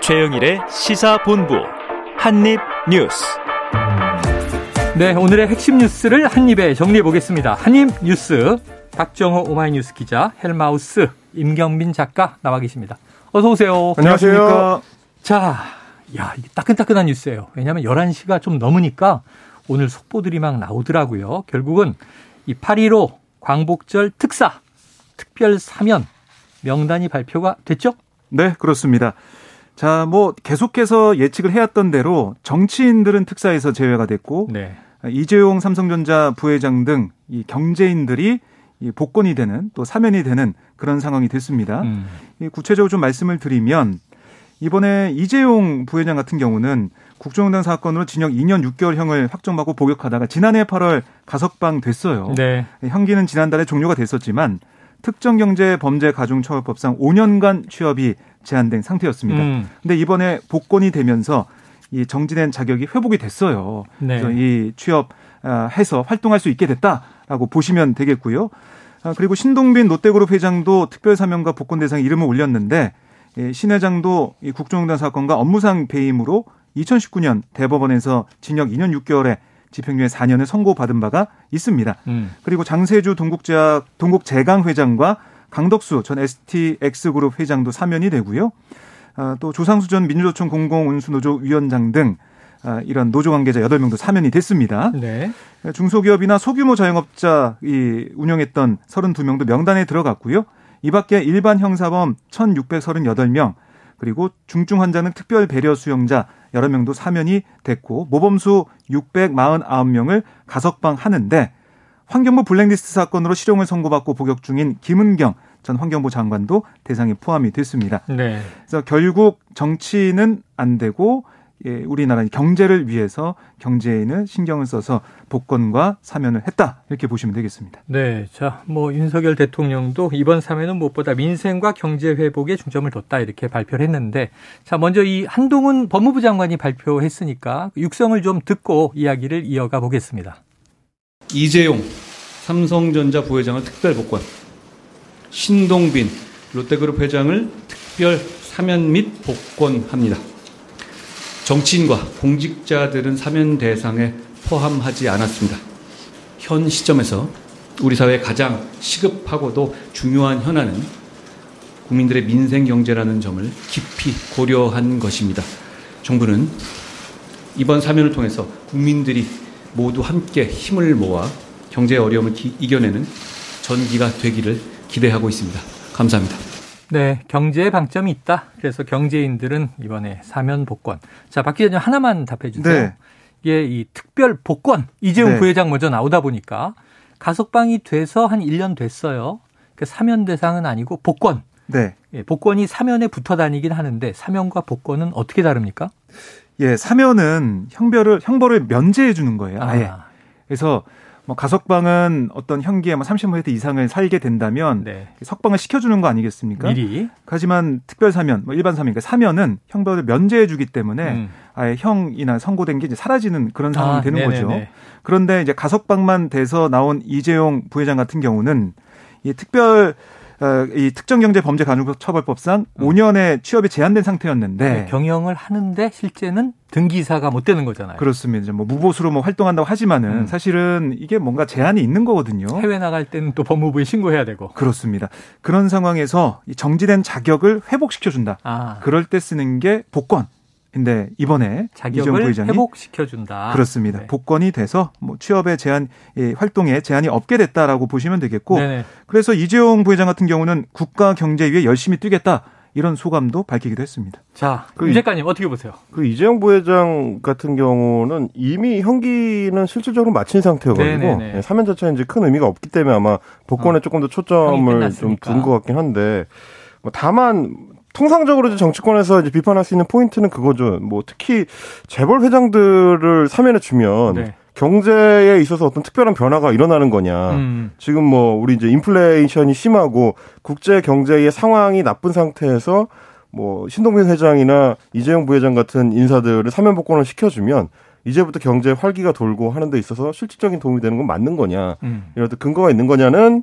최영일의 시사본부 한입뉴스. 네, 오늘의 핵심 뉴스를 한입에 정리해 보겠습니다. 한입뉴스 박정호 오마이뉴스 기자, 헬마우스 임경민 작가 나와 계십니다. 어서 오세요. 안녕하세요. 자, 야, 이게 따끈따끈한 뉴스예요. 왜냐하면 11시가 좀 넘으니까 오늘 속보들이 막 나오더라고요. 결국은 이 8.15 광복절 특사 특별 사면 명단이 발표가 됐죠? 네, 그렇습니다. 자, 뭐 계속해서 예측을 해왔던 대로 정치인들은 특사에서 제외가 됐고 네. 이재용 삼성전자 부회장 등 이 경제인들이 이 복권이 되는 또 사면이 되는 그런 상황이 됐습니다. 음. 구체적으로 좀 말씀을 드리면 이번에 이재용 부회장 같은 경우는 국정농단 사건으로 징역 2년 6개월형을 확정받고 복역하다가 지난해 8월 가석방 됐어요. 네. 형기는 지난달에 종료가 됐었지만 특정경제범죄가중처벌법상 5년간 취업이 제한된 상태였습니다. 음. 근데 이번에 복권이 되면서 이 정지된 자격이 회복이 됐어요. 네. 그래서 이 취업해서 활동할 수 있게 됐다라고 보시면 되겠고요. 아, 그리고 신동빈 롯데그룹 회장도 특별사면과 복권 대상 이름을 올렸는데 신 회장도 이 국정농단 사건과 업무상 배임으로 2019년 대법원에서 징역 2년 6개월에 집행유예 4년을 선고받은 바가 있습니다. 음. 그리고 장세주 동국제약 동국제강 회장과 강덕수 전 STX그룹 회장도 사면이 되고요. 아, 또 조상수 전 민주노총 공공운수노조 위원장 등 아, 이런 노조 관계자 8명도 사면이 됐습니다. 네. 중소기업이나 소규모 자영업자 이 운영했던 32명도 명단에 들어갔고요. 이 밖에 일반 형사범 1,638명, 그리고 중증 환자 는 특별 배려 수용자 여러 명도 사면이 됐고 모범수 649명을 가석방 하는데 환경부 블랙리스트 사건으로 실형을 선고받고 복역 중인 김은경 전 환경부 장관도 대상에 포함이 됐습니다. 네. 그래서 결국 정치는 안 되고 예, 우리나라 경제를 위해서 경제에는 신경을 써서 복권과 사면을 했다 이렇게 보시면 되겠습니다. 네, 자, 뭐 윤석열 대통령도 이번 사면은 무엇보다 민생과 경제 회복에 중점을 뒀다 이렇게 발표를 했는데, 자, 먼저 이 한동훈 법무부 장관이 발표했으니까 육성을 좀 듣고 이야기를 이어가 보겠습니다. 이재용 삼성전자 부회장을 특별 복권, 신동빈 롯데그룹 회장을 특별 사면 및 복권합니다. 정치인과 공직자들은 사면 대상에 포함하지 않았습니다. 현 시점에서 우리 사회의 가장 시급하고도 중요한 현안은 국민들의 민생 경제라는 점을 깊이 고려한 것입니다. 정부는 이번 사면을 통해서 국민들이 모두 함께 힘을 모아 경제 어려움을 이겨내는 전기가 되기를 기대하고 있습니다. 감사합니다. 네, 경제에 방점이 있다. 그래서 경제인들은 이번에 사면 복권. 자, 박 기자님 하나만 답해 주세요. 네. 이게 이 특별 복권 이재용 네. 부회장 먼저 나오다 보니까 가석방이 돼서 한 1년 됐어요. 그 사면 대상은 아니고 복권. 네. 예, 복권이 사면에 붙어 다니긴 하는데 사면과 복권은 어떻게 다릅니까? 예, 사면은 형벌을 형벌을 면제해 주는 거예요. 아예. 아. 그래서 뭐 가석방은 어떤 형기에 뭐 30% 이상을 살게 된다면 네. 석방을 시켜주는 거 아니겠습니까? 미리. 하지만 특별 사면, 뭐 일반 사면, 그러니까 사면은 형벌을 면제해주기 때문에 음. 아예 형이나 선고된 게 이제 사라지는 그런 상황이 아, 되는 네네네. 거죠. 그런데 이제 가석방만 돼서 나온 이재용 부회장 같은 경우는 이 특별 어, 이 특정경제범죄가중처벌법상 음. 5년의 취업이 제한된 상태였는데 네, 경영을 하는데 실제는 등기사가 못 되는 거잖아요. 그렇습니다. 이제 뭐 무보수로 뭐 활동한다고 하지만은 음. 사실은 이게 뭔가 제한이 있는 거거든요. 해외 나갈 때는 또 법무부에 신고해야 되고. 그렇습니다. 그런 상황에서 정지된 자격을 회복시켜 준다. 아. 그럴 때 쓰는 게 복권. 근데 이번에 자격을 회복시켜 준다. 그렇습니다. 네. 복권이 돼서 뭐 취업에 제한 예, 활동에 제한이 없게 됐다라고 보시면 되겠고 네네. 그래서 이재용 부회장 같은 경우는 국가 경제 위에 열심히 뛰겠다. 이런 소감도 밝히기도 했습니다. 자, 그 임 작가님 어떻게 보세요? 그 이재용 부회장 같은 경우는 이미 형기는 실질적으로 마친 상태여가지고 네, 사면 자체는 이제 큰 의미가 없기 때문에 아마 복권에 어. 조금 더 초점을 좀 둔 것 같긴 한데 뭐 다만 통상적으로 이제 정치권에서 이제 비판할 수 있는 포인트는 그거죠. 뭐 특히 재벌 회장들을 사면해 주면 네. 경제에 있어서 어떤 특별한 변화가 일어나는 거냐. 음. 지금 뭐 우리 이제 인플레이션이 심하고 국제 경제의 상황이 나쁜 상태에서 뭐 신동빈 회장이나 이재용 부회장 같은 인사들을 사면 복권을 시켜주면 이제부터 경제 활기가 돌고 하는 데 있어서 실질적인 도움이 되는 건 맞는 거냐. 음. 이런 근거가 있는 거냐는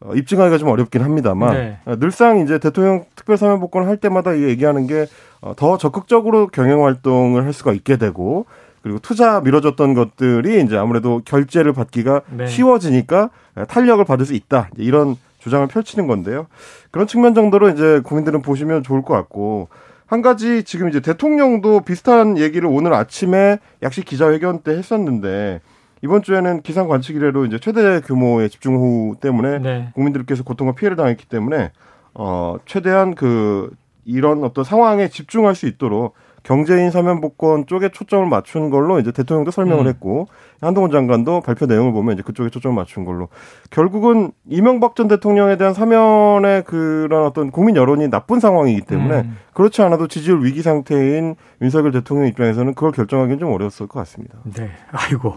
어, 입증하기가 좀 어렵긴 합니다만 네. 어, 늘상 이제 대통령 특별 사면 복권을 할 때마다 얘기하는 게더 어, 적극적으로 경영 활동을 할 수가 있게 되고 그리고 투자 미뤄졌던 것들이 이제 아무래도 결제를 받기가 네. 쉬워지니까 탄력을 받을 수 있다 이런 주장을 펼치는 건데요. 그런 측면 정도로 이제 국민들은 보시면 좋을 것 같고 한 가지 지금 이제 대통령도 비슷한 얘기를 오늘 아침에 약식 기자회견 때 했었는데 이번 주에는 기상 관측 이래로 이제 최대 규모의 집중 호우 때문에 네. 국민들께서 고통과 피해를 당했기 때문에 어 최대한 그 이런 어떤 상황에 집중할 수 있도록 경제인 사면 복권 쪽에 초점을 맞춘 걸로 이제 대통령도 설명을 음. 했고 한동훈 장관도 발표 내용을 보면 이제 그쪽에 초점을 맞춘 걸로 결국은 이명박 전 대통령에 대한 사면의 그런 어떤 국민 여론이 나쁜 상황이기 때문에 음. 그렇지 않아도 지지율 위기 상태인 윤석열 대통령 입장에서는 그걸 결정하기는 좀 어려웠을 것 같습니다. 네, 아이고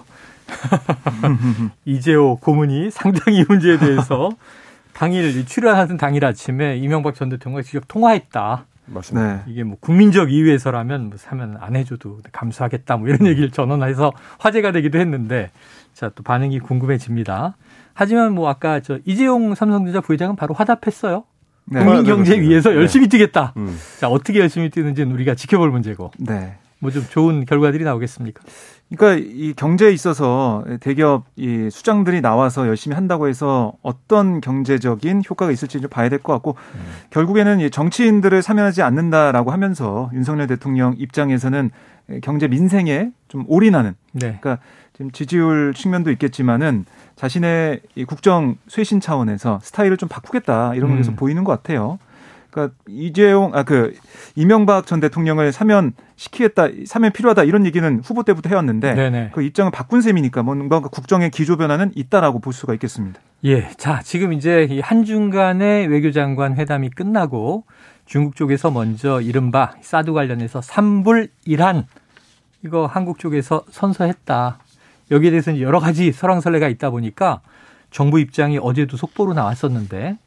이재호 고문이 상당히 이 문제에 대해서 당일 출연하던 당일 아침에 이명박 전 대통령과 직접 통화했다. 맞습니다. 네. 이게 뭐 국민적 이유에서라면 뭐 사면 안 해줘도 감수하겠다 뭐 이런 얘기를 전원해서 화제가 되기도 했는데 자 또 반응이 궁금해집니다. 하지만 뭐 아까 저 이재용 삼성전자 부회장은 바로 화답했어요. 네. 국민 경제 위해서 열심히 네. 뛰겠다. 음. 자 어떻게 열심히 뛰는지는 우리가 지켜볼 문제고. 네. 뭐 좀 좋은 결과들이 나오겠습니까? 그러니까 이 경제에 있어서 대기업 이 수장들이 나와서 열심히 한다고 해서 어떤 경제적인 효과가 있을지 좀 봐야 될 것 같고 음. 결국에는 이 정치인들을 사면하지 않는다라고 하면서 윤석열 대통령 입장에서는 경제 민생에 좀 올인하는 네. 그러니까 지금 지지율 측면도 있겠지만은 자신의 이 국정 쇄신 차원에서 스타일을 좀 바꾸겠다 이런 면에서 음. 보이는 것 같아요. 그러니까 이재용 아 그 이명박 전 대통령을 사면 시키겠다 사면 필요하다 이런 얘기는 후보 때부터 해왔는데 네네. 그 입장을 바꾼 셈이니까 뭔가 국정의 기조 변화는 있다라고 볼 수가 있겠습니다. 예, 자 지금 이제 이 한중 간의 외교장관 회담이 끝나고 중국 쪽에서 먼저 이른바 사드 관련해서 삼불 일한 이거 한국 쪽에서 선서했다. 여기에 대해서는 여러 가지 설왕설래가 있다 보니까 정부 입장이 어제도 속보로 나왔었는데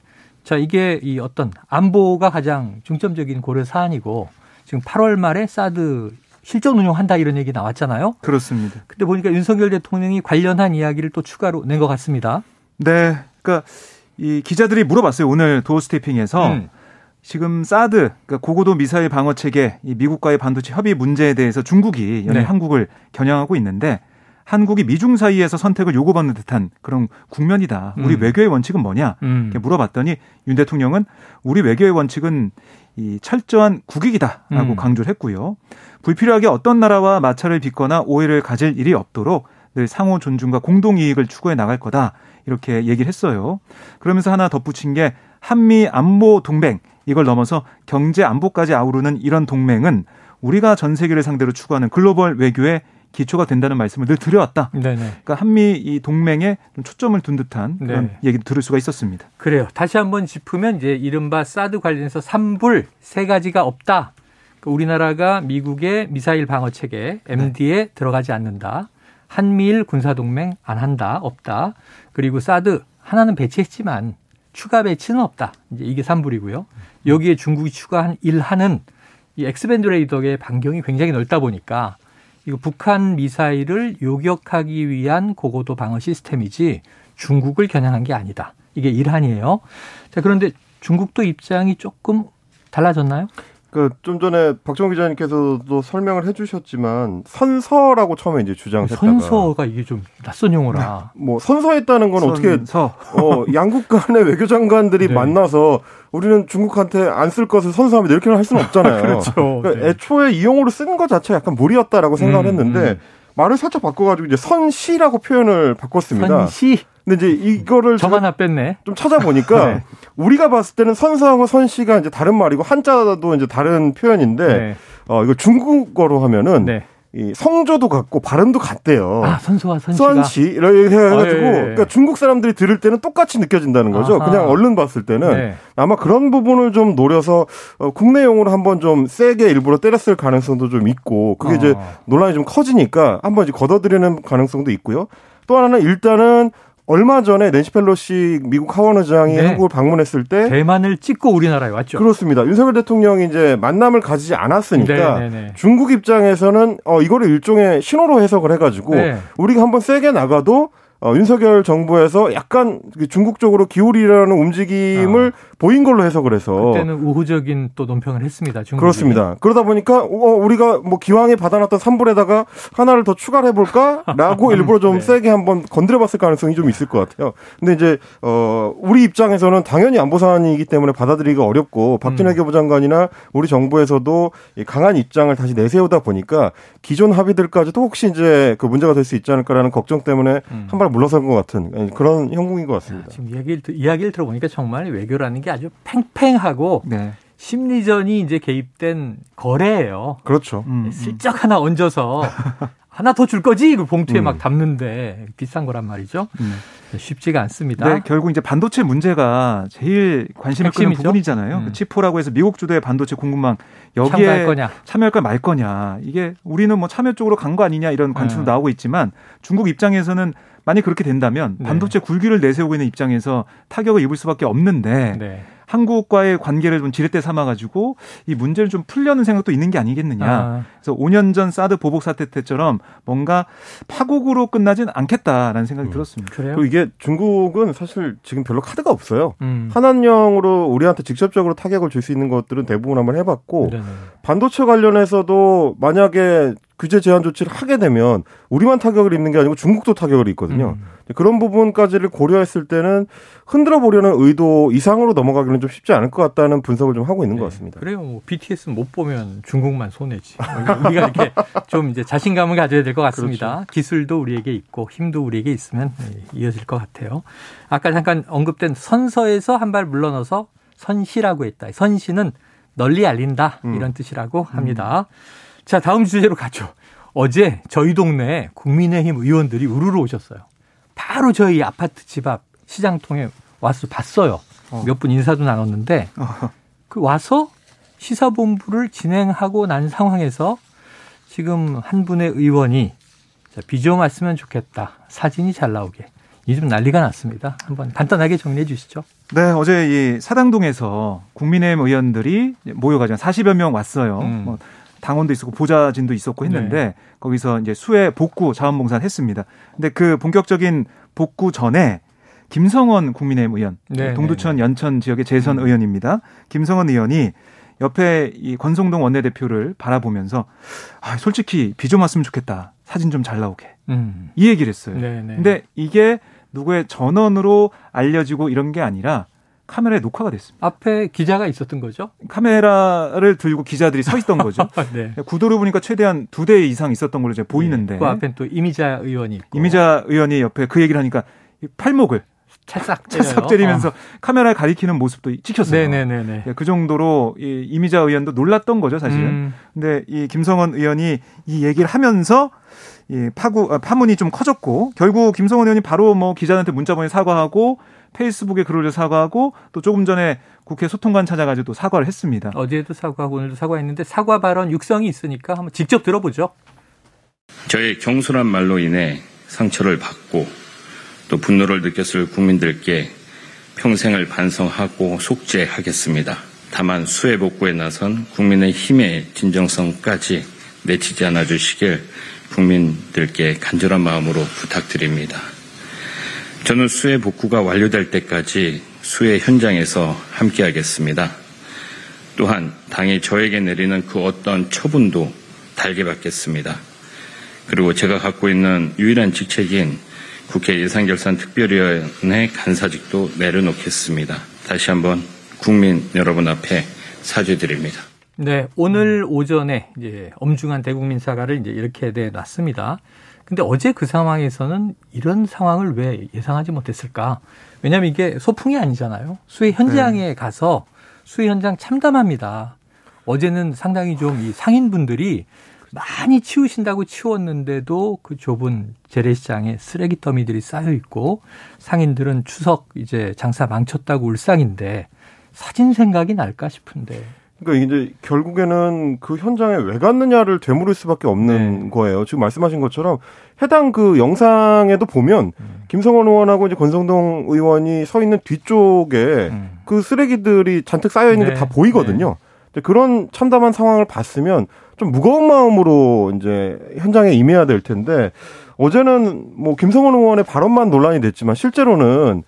자, 이게 이 어떤 안보가 가장 중점적인 고려 사안이고 지금 8월 말에 사드 실전 운용한다 이런 얘기 나왔잖아요. 그렇습니다. 근데 보니까 윤석열 대통령이 관련한 이야기를 또 추가로 낸 것 같습니다. 네. 그러니까 이 기자들이 물어봤어요. 오늘 도어 스태핑에서 음. 지금 사드, 그러니까 고고도 미사일 방어 체계, 이 미국과의 반도체 협의 문제에 대해서 중국이 연일 네. 한국을 겨냥하고 있는데 한국이 미중 사이에서 선택을 요구받는 듯한 그런 국면이다. 우리 음. 외교의 원칙은 뭐냐? 음. 물어봤더니 윤 대통령은 우리 외교의 원칙은 이 철저한 국익이다라고 음. 강조를 했고요. 불필요하게 어떤 나라와 마찰을 빚거나 오해를 가질 일이 없도록 늘 상호 존중과 공동 이익을 추구해 나갈 거다. 이렇게 얘기를 했어요. 그러면서 하나 덧붙인 게 한미 안보 동맹 이걸 넘어서 경제 안보까지 아우르는 이런 동맹은 우리가 전 세계를 상대로 추구하는 글로벌 외교의 기초가 된다는 말씀을 늘 드려왔다. 네네. 그러니까 한미 이 동맹에 좀 초점을 둔 듯한 그런 네. 얘기도 들을 수가 있었습니다. 그래요. 다시 한번 짚으면 이제 이른바 사드 관련해서 삼불 세 가지가 없다. 그러니까 우리나라가 미국의 미사일 방어 체계 MD에 네. 들어가지 않는다. 한미일 군사 동맹 안 한다. 없다. 그리고 사드 하나는 배치했지만 추가 배치는 없다. 이제 이게 삼불이고요. 여기에 중국이 추가한 일한은 이 X-band 레이더의 반경이 굉장히 넓다 보니까 이거 북한 미사일을 요격하기 위한 고고도 방어 시스템이지 중국을 겨냥한 게 아니다. 이게 일한이에요. 자, 그런데 중국도 입장이 조금 달라졌나요? 그좀 전에 박정 기자님께서도 설명을 해주셨지만 선서라고 처음에 이제 주장했다가 선서가 이게 좀 낯선 용어라. 네. 뭐 선서했다는 건 어떻게 어, 양국 간의 외교 장관들이 네. 만나서 우리는 중국한테 안 쓸 것을 선서합니다 이렇게는 할 수는 없잖아요. 그렇죠. 그러니까 네. 애초에 이 용어로 쓴것 자체가 약간 무리였다라고 생각을 음, 했는데 음. 말을 살짝 바꿔가지고 이제 선시라고 표현을 바꿨습니다. 선시. 근데 이제 이거를 점 하나 뺐네. 좀 찾아보니까 네. 우리가 봤을 때는 선사하고 선시가 이제 다른 말이고 한자도 이제 다른 표현인데 네. 어 이거 중국어로 하면은 네. 이 성조도 같고 발음도 같대요. 아, 선수와 선시가. 선시 이렇게 해가지고 아, 예, 예. 그러니까 중국 사람들이 들을 때는 똑같이 느껴진다는 거죠. 아하. 그냥 얼른 봤을 때는 네. 아마 그런 부분을 좀 노려서 어, 국내용으로 한번 좀 세게 일부러 때렸을 가능성도 좀 있고 그게 어. 이제 논란이 좀 커지니까 한번 이제 걷어들이는 가능성도 있고요. 또 하나는 일단은 얼마 전에 낸시 펠로시 미국 하원 의장이 네. 한국을 방문했을 때 대만을 찍고 우리나라에 왔죠. 그렇습니다. 윤석열 대통령이 이제 만남을 가지지 않았으니까 네, 네, 네. 중국 입장에서는 어 이거를 일종의 신호로 해석을 해가지고 네. 우리가 한번 세게 나가도 어, 윤석열 정부에서 약간 그 중국 쪽으로 기울이라는 움직임을 아. 보인 걸로 해석을 해서 그때는 우호적인 또 논평을 했습니다. 중국이. 그렇습니다. 그러다 보니까 어, 우리가 뭐 기왕에 받아놨던 산불에다가 하나를 더 추가를 해볼까라고 일부러 좀 네. 세게 한번 건드려봤을 가능성이 좀 있을 것 같아요. 근데 이제 어 우리 입장에서는 당연히 안보 사안이기 때문에 받아들이기가 어렵고 박진혜 음. 교부장관이나 우리 정부에서도 강한 입장을 다시 내세우다 보니까 기존 합의들까지도 혹시 이제 그 문제가 될 수 있지 않을까라는 걱정 때문에 음. 한발 물러선 것 같은 그런 형국인 것 같습니다. 지금 이야기를, 이야기를 들어보니까 정말 외교라는 게 아주 팽팽하고 네. 심리전이 이제 개입된 거래예요. 그렇죠. 음, 음. 슬쩍 하나 얹어서 하나 더 줄 거지? 그 봉투에 음. 막 담는데 비싼 거란 말이죠. 음. 쉽지가 않습니다. 네, 결국 이제 반도체 문제가 제일 관심을 끄는 부분이잖아요. 음. 그 치포라고 해서 미국 주도의 반도체 공급망 여기에 참여할 거냐, 참여할 말 거냐. 이게 우리는 뭐 참여 쪽으로 간 거 아니냐 이런 관측도 음. 나오고 있지만 중국 입장에서는 만약 그렇게 된다면 네. 반도체 굴기를 내세우고 있는 입장에서 타격을 입을 수밖에 없는데 네. 한국과의 관계를 좀 지렛대 삼아가지고 이 문제를 좀 풀려는 생각도 있는 게 아니겠느냐. 아. 그래서 5년 전 사드 보복 사태 때처럼 뭔가 파국으로 끝나진 않겠다라는 생각이 음. 들었습니다. 그래요? 그리고 이게 중국은 사실 지금 별로 카드가 없어요. 음. 한한령으로 우리한테 직접적으로 타격을 줄 수 있는 것들은 대부분 한번 해봤고 네네. 반도체 관련해서도 만약에 규제 제한 조치를 하게 되면 우리만 타격을 입는 게 아니고 중국도 타격을 입거든요. 음. 그런 부분까지를 고려했을 때는 흔들어 보려는 의도 이상으로 넘어가기는 좀 쉽지 않을 것 같다는 분석을 좀 하고 있는 네. 것 같습니다. 그래요. 뭐 BTS 못 보면 중국만 손해지. 뭐 우리가 이렇게 좀 이제 자신감을 가져야 될 것 같습니다. 그렇죠. 기술도 우리에게 있고 힘도 우리에게 있으면 네, 이어질 것 같아요. 아까 잠깐 언급된 선서에서 한 발 물러나서 선시라고 했다. 선시는 널리 알린다 이런 음. 뜻이라고 합니다. 음. 자, 다음 주제로 가죠. 어제 저희 동네에 국민의힘 의원들이 우르르 오셨어요. 바로 저희 아파트 집 앞 시장통에 와서 봤어요. 어. 몇분 인사도 나눴는데 어. 그 와서 시사본부를 진행하고 난 상황에서 지금 한 분의 의원이 비좀 왔으면 좋겠다. 사진이 잘 나오게. 이좀 난리가 났습니다. 한번 간단하게 정리해 주시죠. 네, 어제 이 사당동에서 국민의힘 의원들이 모여가지고 40여 명 왔어요. 음. 뭐 당원도 있었고 보좌진도 있었고 했는데 네. 거기서 이제 수해 복구 자원봉사를 했습니다. 근데 그 본격적인 복구 전에 김성원 국민의힘 의원, 네, 동두천 네, 네. 연천 지역의 재선 음. 의원입니다. 김성원 의원이 옆에 이 권성동 원내대표를 바라보면서 아, 솔직히 비 좀 왔으면 좋겠다. 사진 좀 잘 나오게. 음. 이 얘기를 했어요. 네네. 근데 이게 누구의 전원으로 알려지고 이런 게 아니라 카메라에 녹화가 됐습니다. 앞에 기자가 있었던 거죠? 카메라를 들고 기자들이 서 있던 거죠. 네. 구도를 보니까 최대한 두 대 이상 있었던 걸로 제가 보이는데. 네. 그 앞엔 또 이미자 의원이 있고. 이미자 의원이 옆에 그 얘기를 하니까 팔목을 찰싹 찰싹 때리면서 어. 카메라에 가리키는 모습도 찍혔어요. 네네네. 네, 그 정도로 이 이미자 의원도 놀랐던 거죠, 사실은. 음. 근데 이 김성원 의원이 이 얘기를 하면서 이 파구 아, 파문이 좀 커졌고 결국 김성원 의원이 바로 뭐 기자한테 문자 보내 사과하고 페이스북에 글을 올려 사과하고 또 조금 전에 국회 소통관 찾아가지고 또 사과를 했습니다. 어제도 사과하고 오늘도 사과했는데 사과 발언 육성이 있으니까 한번 직접 들어보죠. 저의 경솔한 말로 인해 상처를 받고 또 분노를 느꼈을 국민들께 평생을 반성하고 속죄하겠습니다. 다만 수해 복구에 나선 국민의 힘의 진정성까지 내치지 않아 주시길 국민들께 간절한 마음으로 부탁드립니다. 저는 수해 복구가 완료될 때까지 수해 현장에서 함께하겠습니다. 또한 당이 저에게 내리는 그 어떤 처분도 달게 받겠습니다. 그리고 제가 갖고 있는 유일한 직책인 국회 예산결산특별위원회 간사직도 내려놓겠습니다. 다시 한번 국민 여러분 앞에 사죄드립니다. 네, 오늘 오전에 이제 엄중한 대국민 사과를 이제 이렇게 내놨습니다. 근데 어제 그 상황에서는 이런 상황을 왜 예상하지 못했을까? 왜냐하면 이게 소풍이 아니잖아요. 수해 현장에 네. 가서 수해 현장 참담합니다. 어제는 상당히 좀 이 상인분들이 많이 치우신다고 치웠는데도 그 좁은 재래시장에 쓰레기 더미들이 쌓여 있고 상인들은 추석 이제 장사 망쳤다고 울상인데 사진 생각이 날까 싶은데 그러니까 이제 결국에는 그 현장에 왜 갔느냐를 되물을 수밖에 없는 네. 거예요. 지금 말씀하신 것처럼 해당 그 영상에도 보면 음. 김성원 의원하고 이제 권성동 의원이 서 있는 뒤쪽에 음. 그 쓰레기들이 잔뜩 쌓여 있는 네. 게다 보이거든요. 네. 그런 참담한 상황을 봤으면 좀 무거운 마음으로 이제 현장에 임해야 될 텐데 어제는 뭐 김성원 의원의 발언만 논란이 됐지만 실제로는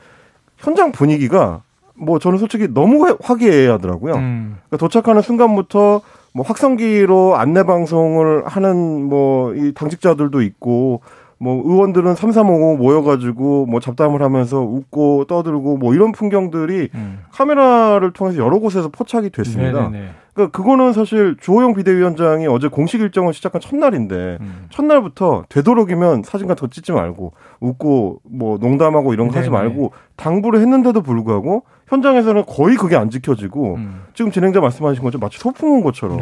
현장 분위기가 뭐 저는 솔직히 너무 화기애애하더라고요. 음. 그러니까 도착하는 순간부터 뭐 확성기로 안내 방송을 하는 뭐 이 당직자들도 있고 뭐 의원들은 삼삼오오 모여가지고 뭐 잡담을 하면서 웃고 떠들고 뭐 이런 풍경들이 음. 카메라를 통해서 여러 곳에서 포착이 됐습니다. 네네네. 그러니까 그거는 사실 주호영 비대위원장이 어제 공식 일정을 시작한 첫날인데 음. 첫날부터 되도록이면 사진 같은 거 찍지 말고 웃고 뭐 농담하고 이런 거 네네. 하지 말고 당부를 했는데도 불구하고 현장에서는 거의 그게 안 지켜지고 음. 지금 진행자 말씀하신 것처럼 마치 소풍 온 것처럼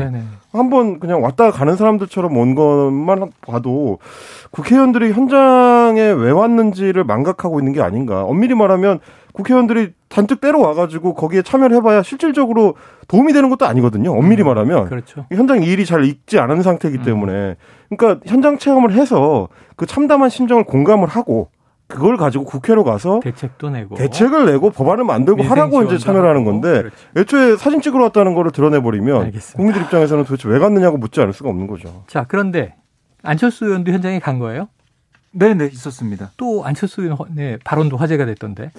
한번 그냥 왔다 가는 사람들처럼 온 것만 봐도 국회의원들이 현장에 왜 왔는지를 망각하고 있는 게 아닌가. 엄밀히 말하면 국회의원들이 잔뜩 때려 와가지고 거기에 참여를 해봐야 실질적으로 도움이 되는 것도 아니거든요. 엄밀히 음, 말하면 그렇죠. 현장 일이 잘 익지 않은 상태이기 음. 때문에 그러니까 현장 체험을 해서 그 참담한 심정을 공감을 하고 그걸 가지고 국회로 가서 대책도 내고 대책을 내고 법안을 만들고 하라고 이제 참여를 하는 건데 그렇죠. 애초에 사진 찍으러 왔다는 거를 드러내 버리면 국민들 입장에서는 도대체 왜 갔느냐고 묻지 않을 수가 없는 거죠. 자 그런데 안철수 의원도 현장에 간 거예요? 네, 네, 있었습니다. 또 안철수 의원 네, 발언도 화제가 됐던데.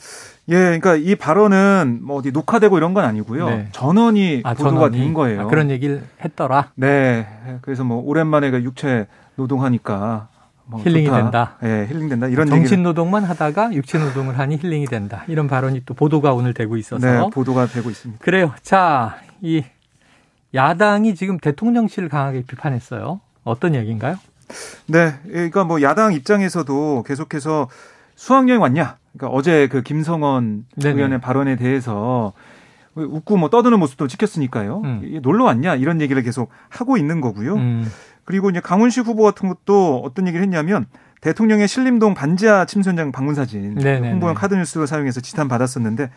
예, 그러니까 이 발언은 뭐 어디 녹화되고 이런 건 아니고요. 네. 전원이 아, 보도가 전원이? 된 거예요. 아, 그런 얘기를 했더라. 네. 그래서 뭐 오랜만에 그 육체 노동하니까 뭐 힐링이 좋다. 된다. 예, 힐링 된다. 이런 정신 노동만 하다가 육체 노동을 하니 힐링이 된다. 이런 발언이 또 보도가 오늘 되고 있어서 네, 보도가 되고 있습니다. 그래요. 자, 이 야당이 지금 대통령실을 강하게 비판했어요. 어떤 얘기인가요? 네, 그러니까 뭐 야당 입장에서도 계속해서 수학여행 왔냐? 그러니까 어제 그 김성원 네네. 의원의 발언에 대해서 웃고 뭐 떠드는 모습도 찍혔으니까요. 음. 놀러 왔냐 이런 얘기를 계속 하고 있는 거고요. 음. 그리고 이제 강훈식 후보 같은 것도 어떤 얘기를 했냐면 대통령의 신림동 반지하 침수 현장 방문 사진 홍보용 카드뉴스를 사용해서 지탄 받았었는데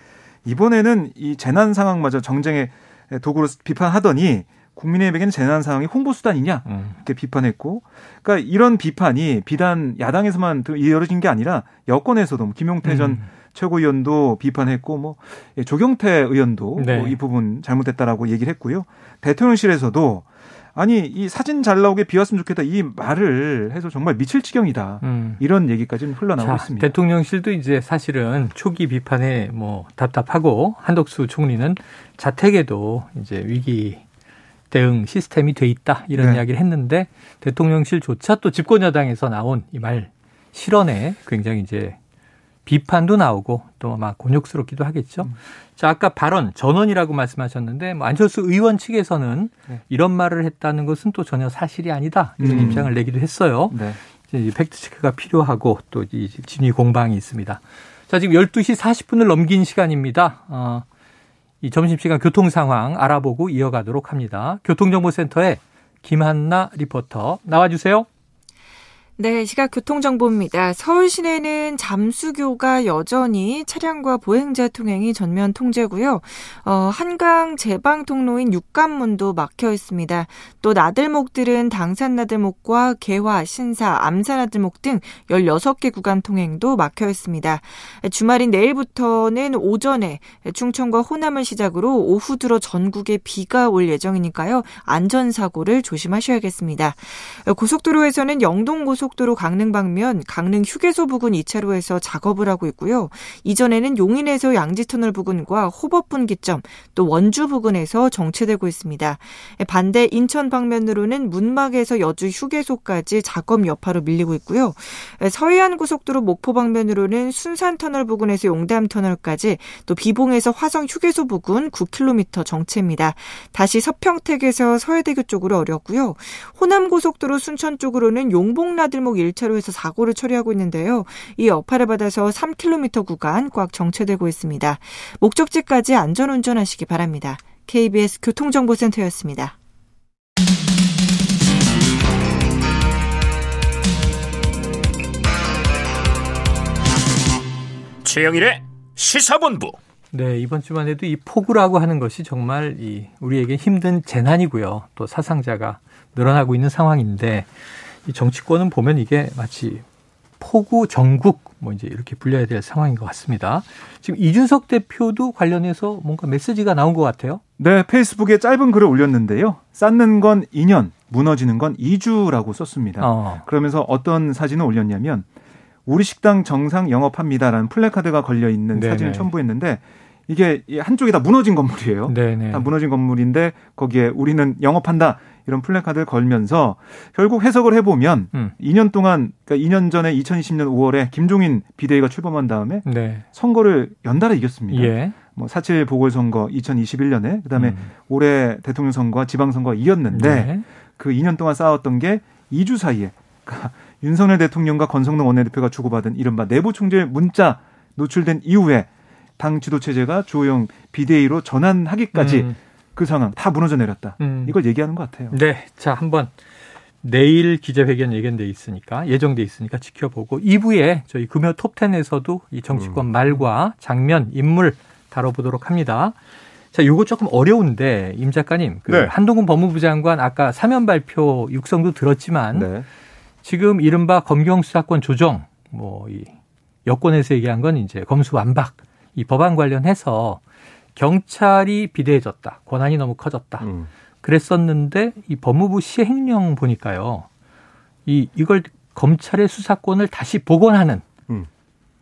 이번에는 이 재난 상황마저 정쟁의 도구로 비판하더니 국민의힘에게는 재난 상황이 홍보 수단이냐 음. 이렇게 비판했고, 그러니까 이런 비판이 비단 야당에서만 이어진 게 아니라 여권에서도 뭐 김용태 전 음. 최고위원도 비판했고, 뭐 예, 조경태 의원도 네. 뭐 이 부분 잘못됐다라고 얘기를 했고요. 대통령실에서도 아니 이 사진 잘 나오게 비왔으면 좋겠다 이 말을 해서 정말 미칠 지경이다 음. 이런 얘기까지는 흘러나오고 자, 있습니다. 대통령실도 이제 사실은 초기 비판에 뭐 답답하고 한덕수 총리는 자택에도 이제 위기 대응 시스템이 돼 있다 이런 네. 이야기를 했는데 대통령실조차 또 집권 여당에서 나온 이 말 실언에 굉장히 이제 비판도 나오고 또 막 곤욕스럽기도 하겠죠. 음. 자 아까 발언 전원이라고 말씀하셨는데 뭐 안철수 의원 측에서는 네. 이런 말을 했다는 것은 또 전혀 사실이 아니다 이런 음. 입장을 내기도 했어요. 네. 이제 팩트 체크가 필요하고 또 이 진위 공방이 있습니다. 자 지금 12시 40분을 넘긴 시간입니다. 어, 이 점심시간 교통 상황 알아보고 이어가도록 합니다. 교통정보센터에 김한나 리포터 나와주세요. 네, 시각 교통정보입니다. 서울 시내는 잠수교가 여전히 차량과 보행자 통행이 전면 통제고요. 어, 한강 제방 통로인 육관문도 막혀 있습니다. 또 나들목들은 당산나들목과 개화, 신사, 암산나들목 등 16개 구간 통행도 막혀 있습니다. 주말인 내일부터는 오전에 충청과 호남을 시작으로 오후 들어 전국에 비가 올 예정이니까요. 안전사고를 조심하셔야겠습니다. 고속도로에서는 영동고속 고속도로 강릉 방면 강릉 휴게소 부근 2차로에서 작업을 하고 있고요. 이전에는 용인에서 양지터널 부근과 호법 분기점 또 원주 부근에서 정체되고 있습니다. 반대 인천 방면으로는 문막에서 여주 휴게소까지 작업 여파로 밀리고 있고요. 서해안 고속도로 목포 방면으로는 순산터널 부근에서 용담터널까지 또 비봉에서 화성 휴게소 부근 9km 정체입니다. 다시 서평택에서 서해대교 쪽으로 어렵고요. 호남 고속도로 순천 쪽으로는 용봉라 드 길목 1차로에서 사고를 처리하고 있는데요. 이 여파를 받아서 3km 구간 꽉 정체되고 있습니다. 목적지까지 안전 운전하시기 바랍니다. KBS 교통정보센터였습니다. 최영일의 시사본부. 네, 이번 주만 해도 이 폭우라고 하는 것이 정말 이 우리에게 힘든 재난이고요. 또 사상자가 늘어나고 있는 상황인데 이 정치권은 보면 이게 마치 포구 정국 뭐 이제 이렇게 불려야 될 상황인 것 같습니다. 지금 이준석 대표도 관련해서 뭔가 메시지가 나온 것 같아요. 네, 페이스북에 짧은 글을 올렸는데요. 쌓는 건 2년, 무너지는 건 2주라고 썼습니다. 어. 그러면서 어떤 사진을 올렸냐면 우리 식당 정상 영업합니다라는 플래카드가 걸려 있는. 사진을 첨부했는데 이게 한쪽이 다 무너진 건물이에요. 네네. 다 무너진 건물인데 거기에 우리는 영업한다 이런 플래카드를 걸면서 결국 해석을 해보면 음. 2년 동안 그러니까 2년 전에 2020년 5월에 김종인 비대위가 출범한 다음에 네. 선거를 연달아 이겼습니다. 예. 뭐4.7 보궐선거 2021년에 그다음에 음. 올해 대통령 선거와 지방선거가 이겼는데 네. 그 2년 동안 싸웠던 게 2주 사이에 그러니까 윤석열 대통령과 권성동 원내대표가 주고받은 이른바 내부 총재 문자 노출된 이후에 당 지도 체제가 조영 비대위로 전환하기까지 음. 그 상황 다 무너져 내렸다. 음. 이걸 얘기하는 것 같아요. 네. 자, 한번 내일 기자회견 예견돼 있으니까 예정돼 있으니까 지켜보고 2부에 저희 금요 톱10에서도 이 정치권 음. 말과 장면, 인물 다뤄보도록 합니다. 자, 요거 조금 어려운데 임 작가님, 그 네. 한동훈 법무부 장관 아까 사면 발표 육성도 들었지만 네. 지금 이른바 검경 수사권 조정 뭐 이 여권에서 얘기한 건 이제 검수 완박 이 법안 관련해서 경찰이 비대해졌다. 권한이 너무 커졌다. 음. 그랬었는데 이 법무부 시행령 보니까요. 이 이걸 검찰의 수사권을 다시 복원하는 음.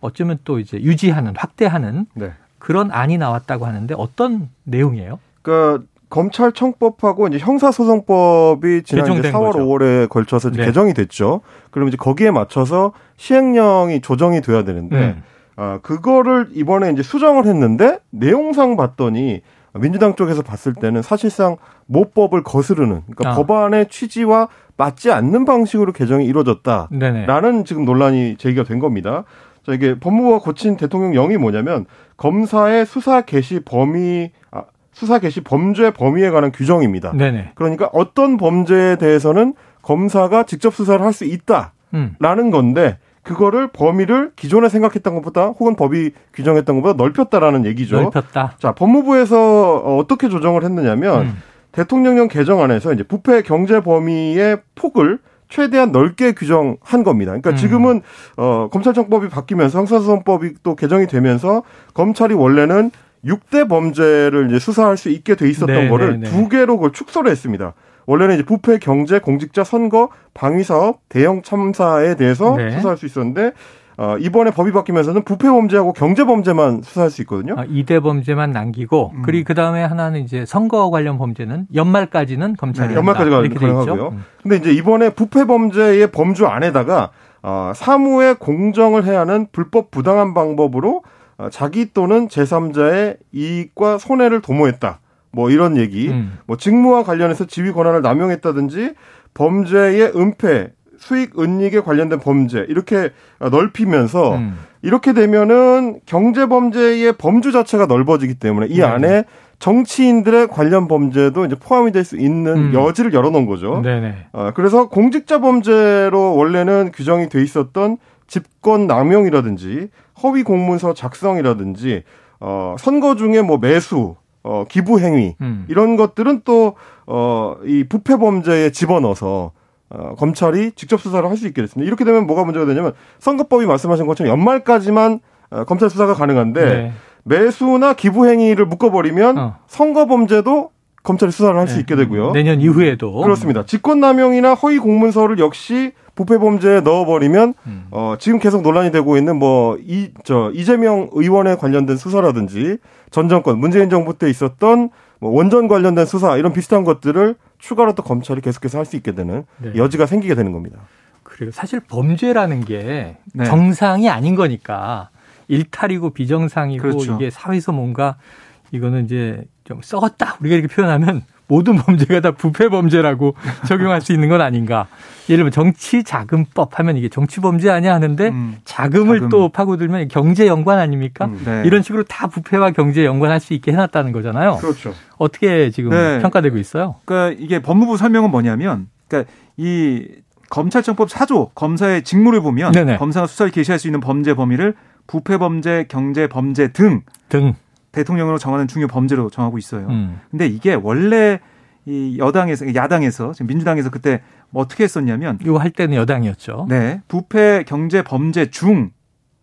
어쩌면 또 이제 유지하는 확대하는 네. 그런 안이 나왔다고 하는데 어떤 내용이에요? 그러니까 검찰청법하고 이제 형사소송법이 지난 이제 4월 거죠. 5월에 걸쳐서 네. 개정이 됐죠. 그러면 이제 거기에 맞춰서 시행령이 조정이 돼야 되는데 음. 아, 그거를 이번에 이제 수정을 했는데 내용상 봤더니 민주당 쪽에서 봤을 때는 사실상 모법을 거스르는 그러니까 아. 법안의 취지와 맞지 않는 방식으로 개정이 이루어졌다라는 네네. 지금 논란이 제기가 된 겁니다. 자, 이게 법무부가 고친 대통령령이 뭐냐면 검사의 수사 개시 범위 아, 수사 개시 범죄 범위에 관한 규정입니다. 네네. 그러니까 어떤 범죄에 대해서는 검사가 직접 수사를 할 수 있다라는 음. 건데 그거를 범위를 기존에 생각했던 것보다 혹은 법이 규정했던 것보다 넓혔다라는 얘기죠. 넓혔다. 자, 법무부에서 어떻게 조정을 했느냐면 음. 대통령령 개정안에서 이제 부패 경제 범위의 폭을 최대한 넓게 규정한 겁니다. 그러니까 음. 지금은 어 검찰청법이 바뀌면서 형사소송법이 또 개정이 되면서 검찰이 원래는 6대 범죄를 이제 수사할 수 있게 돼 있었던 네, 거를 네, 네. 두 개로 그걸 축소를 했습니다. 원래는 이제 부패, 경제, 공직자, 선거, 방위 사업, 대형 참사에 대해서 네. 수사할 수 있었는데 어, 이번에 법이 바뀌면서는 부패 범죄하고 경제 범죄만 수사할 수 있거든요. 아, 2대 범죄만 남기고 음. 그리고 그 다음에 하나는 이제 선거 관련 범죄는 연말까지는 검찰이 네. 연말까지가 가능하고요. 음. 근데 이제 이번에 부패 범죄의 범주 안에다가 어, 사무에 공정을 해야 하는 불법 부당한 방법으로 어, 자기 또는 제3자의 이익과 손해를 도모했다. 뭐 이런 얘기, 음. 뭐 직무와 관련해서 지휘 권한을 남용했다든지 범죄의 은폐, 수익 은닉에 관련된 범죄 이렇게 넓히면서 음. 이렇게 되면은 경제 범죄의 범주 자체가 넓어지기 때문에 이 네. 안에 정치인들의 관련 범죄도 이제 포함이 될 수 있는 음. 여지를 열어놓은 거죠. 네네. 어, 그래서 공직자 범죄로 원래는 규정이 돼 있었던 집권 남용이라든지 허위 공문서 작성이라든지 어, 선거 중에 뭐 매수 어, 기부 행위 음. 이런 것들은 또 어, 이 부패 범죄에 집어넣어서 어, 검찰이 직접 수사를 할 수 있게 됐습니다. 이렇게 되면 뭐가 문제가 되냐면 선거법이 말씀하신 것처럼 연말까지만 어, 검찰 수사가 가능한데 네. 매수나 기부 행위를 묶어버리면 어. 선거 범죄도 검찰이 수사를 할수 네. 있게 되고요. 내년 이후에도 그렇습니다. 직권남용이나 허위 공문서를 역시 부패 범죄에 넣어버리면 음. 어, 지금 계속 논란이 되고 있는 뭐 이 저 이재명 의원에 관련된 수사라든지 전 정권 문재인 정부 때 있었던 뭐 원전 관련된 수사 이런 비슷한 것들을 추가로 또 검찰이 계속해서 할 수 있게 되는 네. 여지가 생기게 되는 겁니다. 그리고 사실 범죄라는 게 네. 정상이 아닌 거니까 일탈이고 비정상이고 그렇죠. 이게 사회에서 뭔가 이거는 이제 좀 썩었다 우리가 이렇게 표현하면 모든 범죄가 다 부패 범죄라고 적용할 수 있는 건 아닌가. 예를 들면 정치 자금법 하면 이게 정치 범죄 아니야 하는데 음, 자금을 자금. 또 파고들면 경제 연관 아닙니까? 음, 네. 이런 식으로 다 부패와 경제 연관할 수 있게 해놨다는 거잖아요. 그렇죠. 어떻게 지금 네. 평가되고 있어요? 그러니까 이게 법무부 설명은 뭐냐면, 그러니까 이 검찰청법 4조 검사의 직무를 보면 네네. 검사가 수사를 개시할 수 있는 범죄 범위를 부패 범죄, 경제 범죄 등 등. 대통령으로 정하는 중요 범죄로 정하고 있어요. 음. 근데 이게 원래 이 여당에서 야당에서 지금 민주당에서 그때 뭐 어떻게 했었냐면 이거 할 때는 여당이었죠. 네. 부패 경제 범죄 중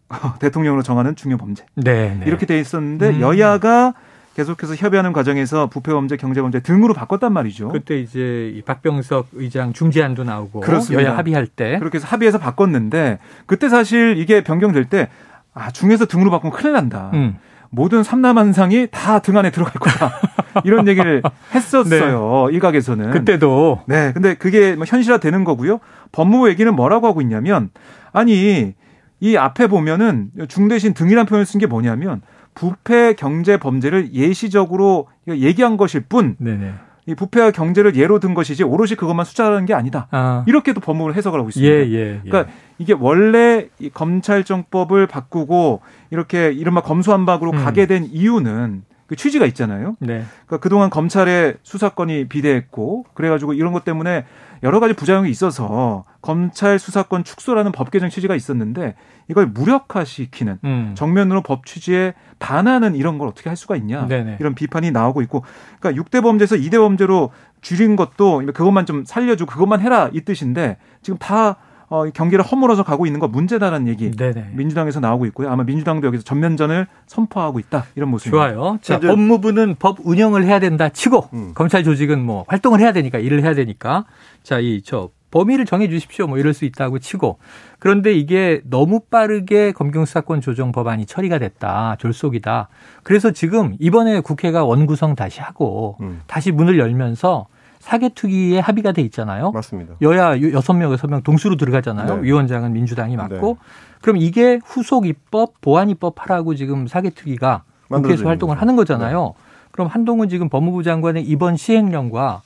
대통령으로 정하는 중요 범죄. 네, 네. 이렇게 돼 있었는데 음. 여야가 계속해서 협의하는 과정에서 부패범죄, 경제범죄 등으로 바꿨단 말이죠. 그때 이제 박병석 의장 중재안도 나오고 그렇습니다. 여야 합의할 때 그렇게 해서 합의해서 바꿨는데 그때 사실 이게 변경될 때 아, 중에서 등으로 바꾸면 큰일 난다. 음. 모든 삼남한상이 다 등 안에 들어갈 거다. 이런 얘기를 했었어요. 네. 일각에서는. 그때도. 네. 근데 그게 뭐 현실화 되는 거고요. 법무부 얘기는 뭐라고 하고 있냐면 아니 이 앞에 보면은 중 대신 등이란 표현을 쓴 게 뭐냐면 부패 경제 범죄를 예시적으로 얘기한 것일 뿐 네네. 이 부패와 경제를 예로 든 것이지 오롯이 그것만 숫자라는 게 아니다. 아. 이렇게도 법무부를 해석을 하고 있습니다. 예, 예, 예. 그러니까 이게 원래 이 검찰정법을 바꾸고 이렇게 이른바 검수한박으로 음. 가게 된 이유는 그 취지가 있잖아요. 네. 그러니까 그동안 검찰의 수사권이 비대했고 그래가지고 이런 것 때문에 여러 가지 부작용이 있어서 검찰 수사권 축소라는 법 개정 취지가 있었는데 이걸 무력화시키는 음. 정면으로 법 취지에 반하는 이런 걸 어떻게 할 수가 있냐 네네. 이런 비판이 나오고 있고 그러니까 6대 범죄에서 2대 범죄로 줄인 것도 그것만 좀 살려주고 그것만 해라 이 뜻인데 지금 다 어, 경기를 허물어서 가고 있는 거 문제다라는 얘기 네네. 민주당에서 나오고 있고요. 아마 민주당도 여기서 전면전을 선포하고 있다 이런 모습입니다. 좋아요. 자, 법무부는 법 운영을 해야 된다 치고 음. 검찰 조직은 뭐 활동을 해야 되니까 일을 해야 되니까 자, 이저 범위를 정해 주십시오. 뭐 이럴 수 있다고 치고 그런데 이게 너무 빠르게 검경 수사권 조정 법안이 처리가 됐다. 졸속이다. 그래서 지금 이번에 국회가 원구성 다시 하고 음. 다시 문을 열면서 사개특위에 합의가 돼 있잖아요. 맞습니다. 여야 여섯 명 여섯 명 동수로 들어가잖아요. 네. 위원장은 민주당이 맡고. 네. 그럼 이게 후속 입법, 보안 입법 하라고 지금 사개특위가 국회에서 활동을. 하는 거잖아요. 네. 그럼 한동훈 지금 법무부 장관의 이번 시행령과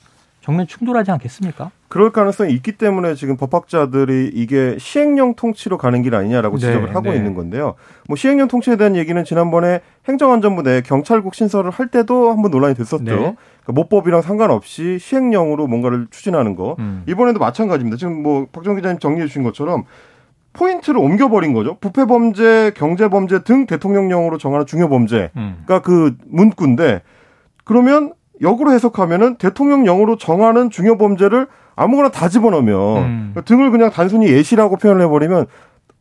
정면 충돌하지 않겠습니까? 그럴 가능성이 있기 때문에 지금 법학자들이 이게 시행령 통치로 가는 길 아니냐라고 네, 지적을 하고 네. 있는 건데요. 뭐 시행령 통치에 대한 얘기는 지난번에 행정안전부 내 경찰국 신설을 할 때도 한번 논란이 됐었죠. 네. 그러니까 모법이랑 상관없이 시행령으로 뭔가를 추진하는 거. 음. 이번에도 마찬가지입니다. 지금 뭐 박정 기자님 정리해 주신 것처럼 포인트를 옮겨버린 거죠. 부패 범죄, 경제 범죄 등 대통령령으로 정하는 중요 범죄가 음. 그 문구인데 그러면 역으로 해석하면은 대통령령으로 정하는 중요 범죄를 아무거나 다 집어넣으면 음. 등을 그냥 단순히 예시라고 표현을 해버리면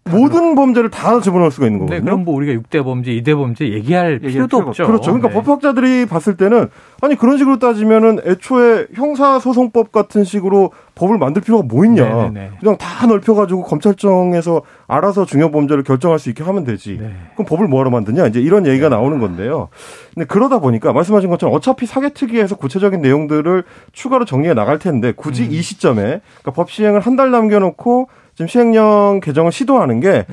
모든 범죄를 다 집어넣을 수가 있는 거거든요. 네, 그럼 뭐 우리가 6대 범죄, 2대 범죄 얘기할 필요도 없죠. 그렇죠. 그러니까 네. 법학자들이 봤을 때는 아니 그런 식으로 따지면은 애초에 형사소송법 같은 식으로 법을 만들 필요가 뭐 있냐. 네네네. 네, 네. 그냥 다 넓혀가지고 검찰청에서 알아서 중요 범죄를 결정할 수 있게 하면 되지. 네. 그럼 법을 뭐하러 만드냐. 이제 이런 얘기가 나오는 건데요. 근데 그러다 보니까 말씀하신 것처럼 어차피 사개특위에서 구체적인 내용들을 추가로 정리해 나갈 텐데 굳이 음. 이 시점에 그러니까 법 시행을 한 달 남겨놓고 지금 시행령 개정을 시도하는 게 네.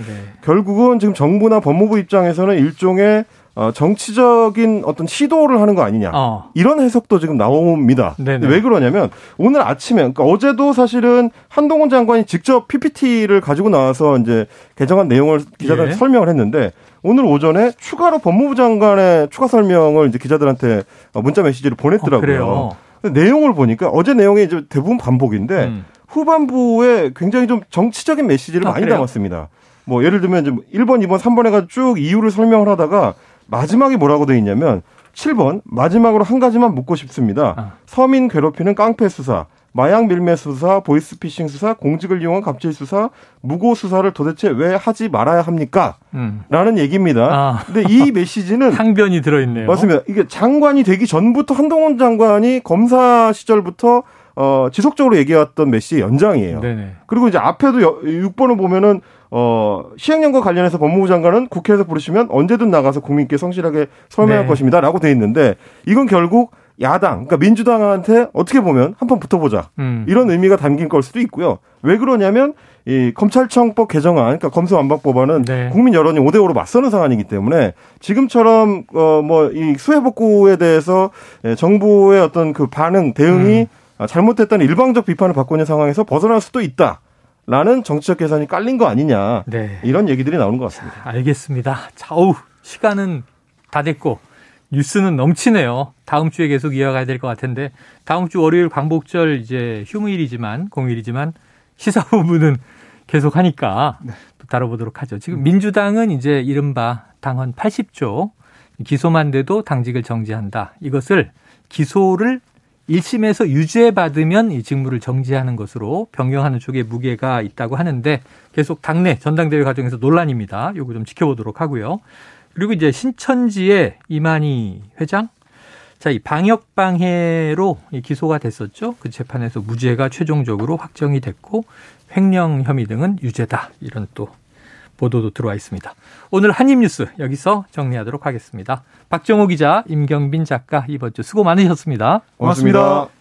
결국은 지금 정부나 법무부 입장에서는 일종의 어, 정치적인 어떤 시도를 하는 거 아니냐. 어. 이런 해석도 지금 나옵니다. 왜 그러냐면 오늘 아침에, 그러니까 어제도 사실은 한동훈 장관이 직접 PPT를 가지고 나와서 이제 개정한 내용을 기자들한테 예. 설명을 했는데 오늘 오전에 추가로 법무부 장관의 추가 설명을 이제 기자들한테 문자 메시지를 보냈더라고요. 어, 내용을 보니까 어제 내용이 이제 대부분 반복인데 음. 후반부에 굉장히 좀 정치적인 메시지를 아, 많이 그래요? 담았습니다. 뭐 예를 들면 좀 1번, 2번, 3번 해가지고 쭉 이유를 설명을 하다가 마지막에 뭐라고 돼 있냐면 7번 마지막으로 한 가지만 묻고 싶습니다. 아. 서민 괴롭히는 깡패 수사, 마약 밀매 수사, 보이스피싱 수사, 공직을 이용한 갑질 수사, 무고 수사를 도대체 왜 하지 말아야 합니까? 음. 라는 얘기입니다. 아. 근데 이 메시지는 항변이 들어 있네요. 맞습니다. 이게 장관이 되기 전부터 한동훈 장관이 검사 시절부터 어, 지속적으로 얘기해왔던 메시지 연장이에요. 네네. 그리고 이제 앞에도 6번을 보면은 어, 시행령과 관련해서 법무부 장관은 국회에서 부르시면 언제든 나가서 국민께 성실하게 설명할 네. 것입니다. 라고 돼 있는데 이건 결국 야당, 그러니까 민주당한테 어떻게 보면 한판 붙어보자. 음. 이런 의미가 담긴 걸 수도 있고요. 왜 그러냐면 이 검찰청법 개정안, 그러니까 검수완박법안은 네. 국민 여론이 5대 5로 맞서는 상황이기 때문에 지금처럼 어뭐 이 수해 복구에 대해서 예, 정부의 어떤 그 반응 대응이 음. 아, 잘못됐다는 일방적 비판을 받고 있는 상황에서 벗어날 수도 있다. 라는 정치적 계산이 깔린 거 아니냐. 네. 이런 얘기들이 나오는 것 같습니다. 자, 알겠습니다. 자, 우 시간은 다 됐고 뉴스는 넘치네요. 다음 주에 계속 이어가야 될 것 같은데 다음 주 월요일 광복절 이제 휴무일이지만 공휴일이지만 시사 부분은 계속 하니까 네. 또 다뤄보도록 하죠. 지금 민주당은 이제 이른바 당헌 80조 기소만 돼도 당직을 정지한다. 이것을 기소를 1심에서 유죄받으면 이 직무를 정지하는 것으로 변경하는 쪽에 무게가 있다고 하는데 계속 당내 전당대회 과정에서 논란입니다. 요거 좀 지켜보도록 하고요. 그리고 이제 신천지의 이만희 회장 자, 이 방역 방해로 기소가 됐었죠. 그 재판에서 무죄가 최종적으로 확정이 됐고 횡령 혐의 등은 유죄다. 이런 또 보도도 들어와 있습니다. 오늘 한입뉴스 여기서 정리하도록 하겠습니다. 박정호 기자, 임경빈 작가 이번 주 수고 많으셨습니다. 고맙습니다. 고맙습니다.